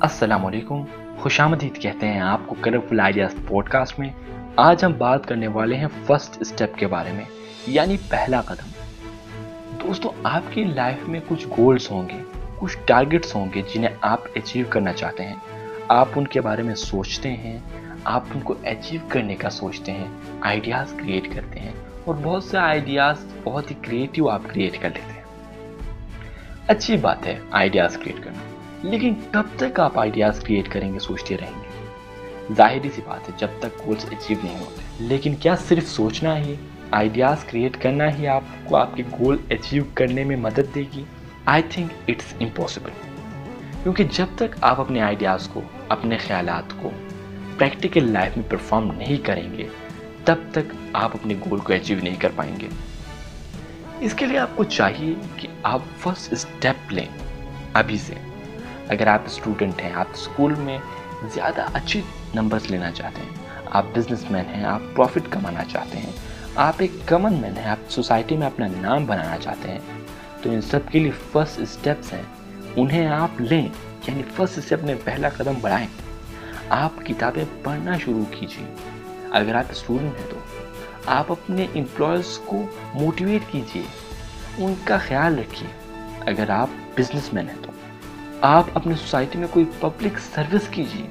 السلام علیکم۔ خوش آمدید کہتے ہیں آپ کو کلرفل آئیڈیاز پوڈ کاسٹ میں۔ آج ہم بات کرنے والے ہیں فرسٹ اسٹیپ کے بارے میں یعنی پہلا قدم۔ دوستو، آپ کی لائف میں کچھ گولز ہوں گے، کچھ ٹارگٹس ہوں گے جنہیں آپ اچیو کرنا چاہتے ہیں۔ آپ ان کے بارے میں سوچتے ہیں، آپ ان کو اچیو کرنے کا سوچتے ہیں آئیڈیاز کریٹ کرتے ہیں۔ اور بہت سے آئیڈیاز بہت ہی کریٹیو آپ کریٹ کر لیتے ہیں۔ اچھی بات ہے آئیڈیاز کریٹ کرنا۔ لیکن کب تک آپ آئیڈیاز کریٹ کریں گے سوچتے رہیں گے؟ ظاہری سی بات ہے، جب تک گولز اچیو نہیں ہوتے۔ لیکن کیا صرف سوچنا ہی آئیڈیاز کریٹ کرنا ہی آپ کو آپ کے گول اچیو کرنے میں مدد دے گی؟ آئی تھنک اٹس امپاسبل کیونکہ جب تک آپ اپنے آئیڈیاز کو، اپنے خیالات کو پریکٹیکل لائف میں پرفارم نہیں کریں گے، تب تک آپ اپنے گول کو اچیو نہیں کر پائیں گے۔ اس کے لیے آپ کو چاہیے کہ آپ فرسٹ اسٹیپ لیں، ابھی سے۔ اگر آپ اسٹوڈنٹ ہیں، آپ اسکول میں زیادہ اچھی نمبرز لینا چاہتے ہیں، آپ بزنس مین ہیں، آپ پروفٹ کمانا چاہتے ہیں، آپ ایک کمن مین ہیں، آپ سوسائٹی میں اپنا نام بنانا چاہتے ہیں، تو ان سب کے لیے فرسٹ اسٹیپس ہیں۔ انہیں آپ لیں یعنی فرسٹ اسٹیپ میں پہلا قدم بڑھائیں۔ آپ کتابیں پڑھنا شروع کیجیے اگر آپ اسٹوڈنٹ ہیں تو آپ اپنے امپلائز کو موٹیویٹ کیجیے ان کا خیال رکھیے۔ اگر آپ بزنس مین ہیں تو آپ اپنے سوسائٹی میں کوئی پبلک سروس کیجیے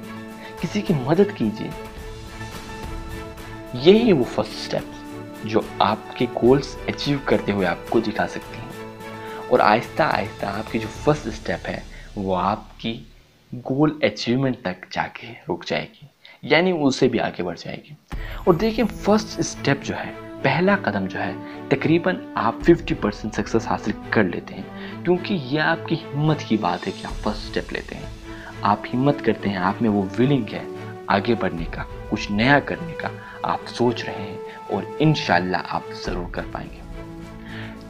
کسی کی مدد کیجیے یہی وہ فرسٹ اسٹیپ جو آپ کے گولز اچیو کرتے ہوئے آپ کو دکھا سکتی ہیں۔ اور آہستہ آہستہ آپ کی جو فرسٹ اسٹیپ ہے، وہ آپ کی گول اچیومنٹ تک جا کے رک جائے گی۔ یعنی اسے بھی آگے بڑھ جائے گی۔ اور دیکھیں فرسٹ اسٹیپ جو ہے، پہلا قدم جو ہے، تقریباً آپ ففٹی پرسنٹ سکسس حاصل کر لیتے ہیں۔ کیونکہ یہ آپ کی ہمت کی بات ہے کہ آپ فرسٹ اسٹیپ لیتے ہیں۔ آپ ہمت کرتے ہیں، آپ میں وہ ولنگ ہے آگے بڑھنے کا، کچھ نیا کرنے کا۔ آپ سوچ رہے ہیں اور انشاءاللہ آپ ضرور کر پائیں گے۔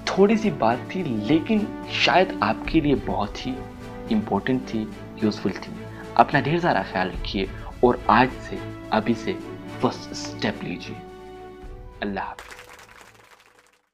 تھوڑی سی بات تھی، لیکن شاید آپ کے لیے بہت ہی امپورٹنٹ تھی یوزفل تھی۔ اپنا ڈھیر سارا خیال رکھیے اور آج سے، ابھی سے فرسٹ اسٹیپ لیجیے۔ اللہ حافظ۔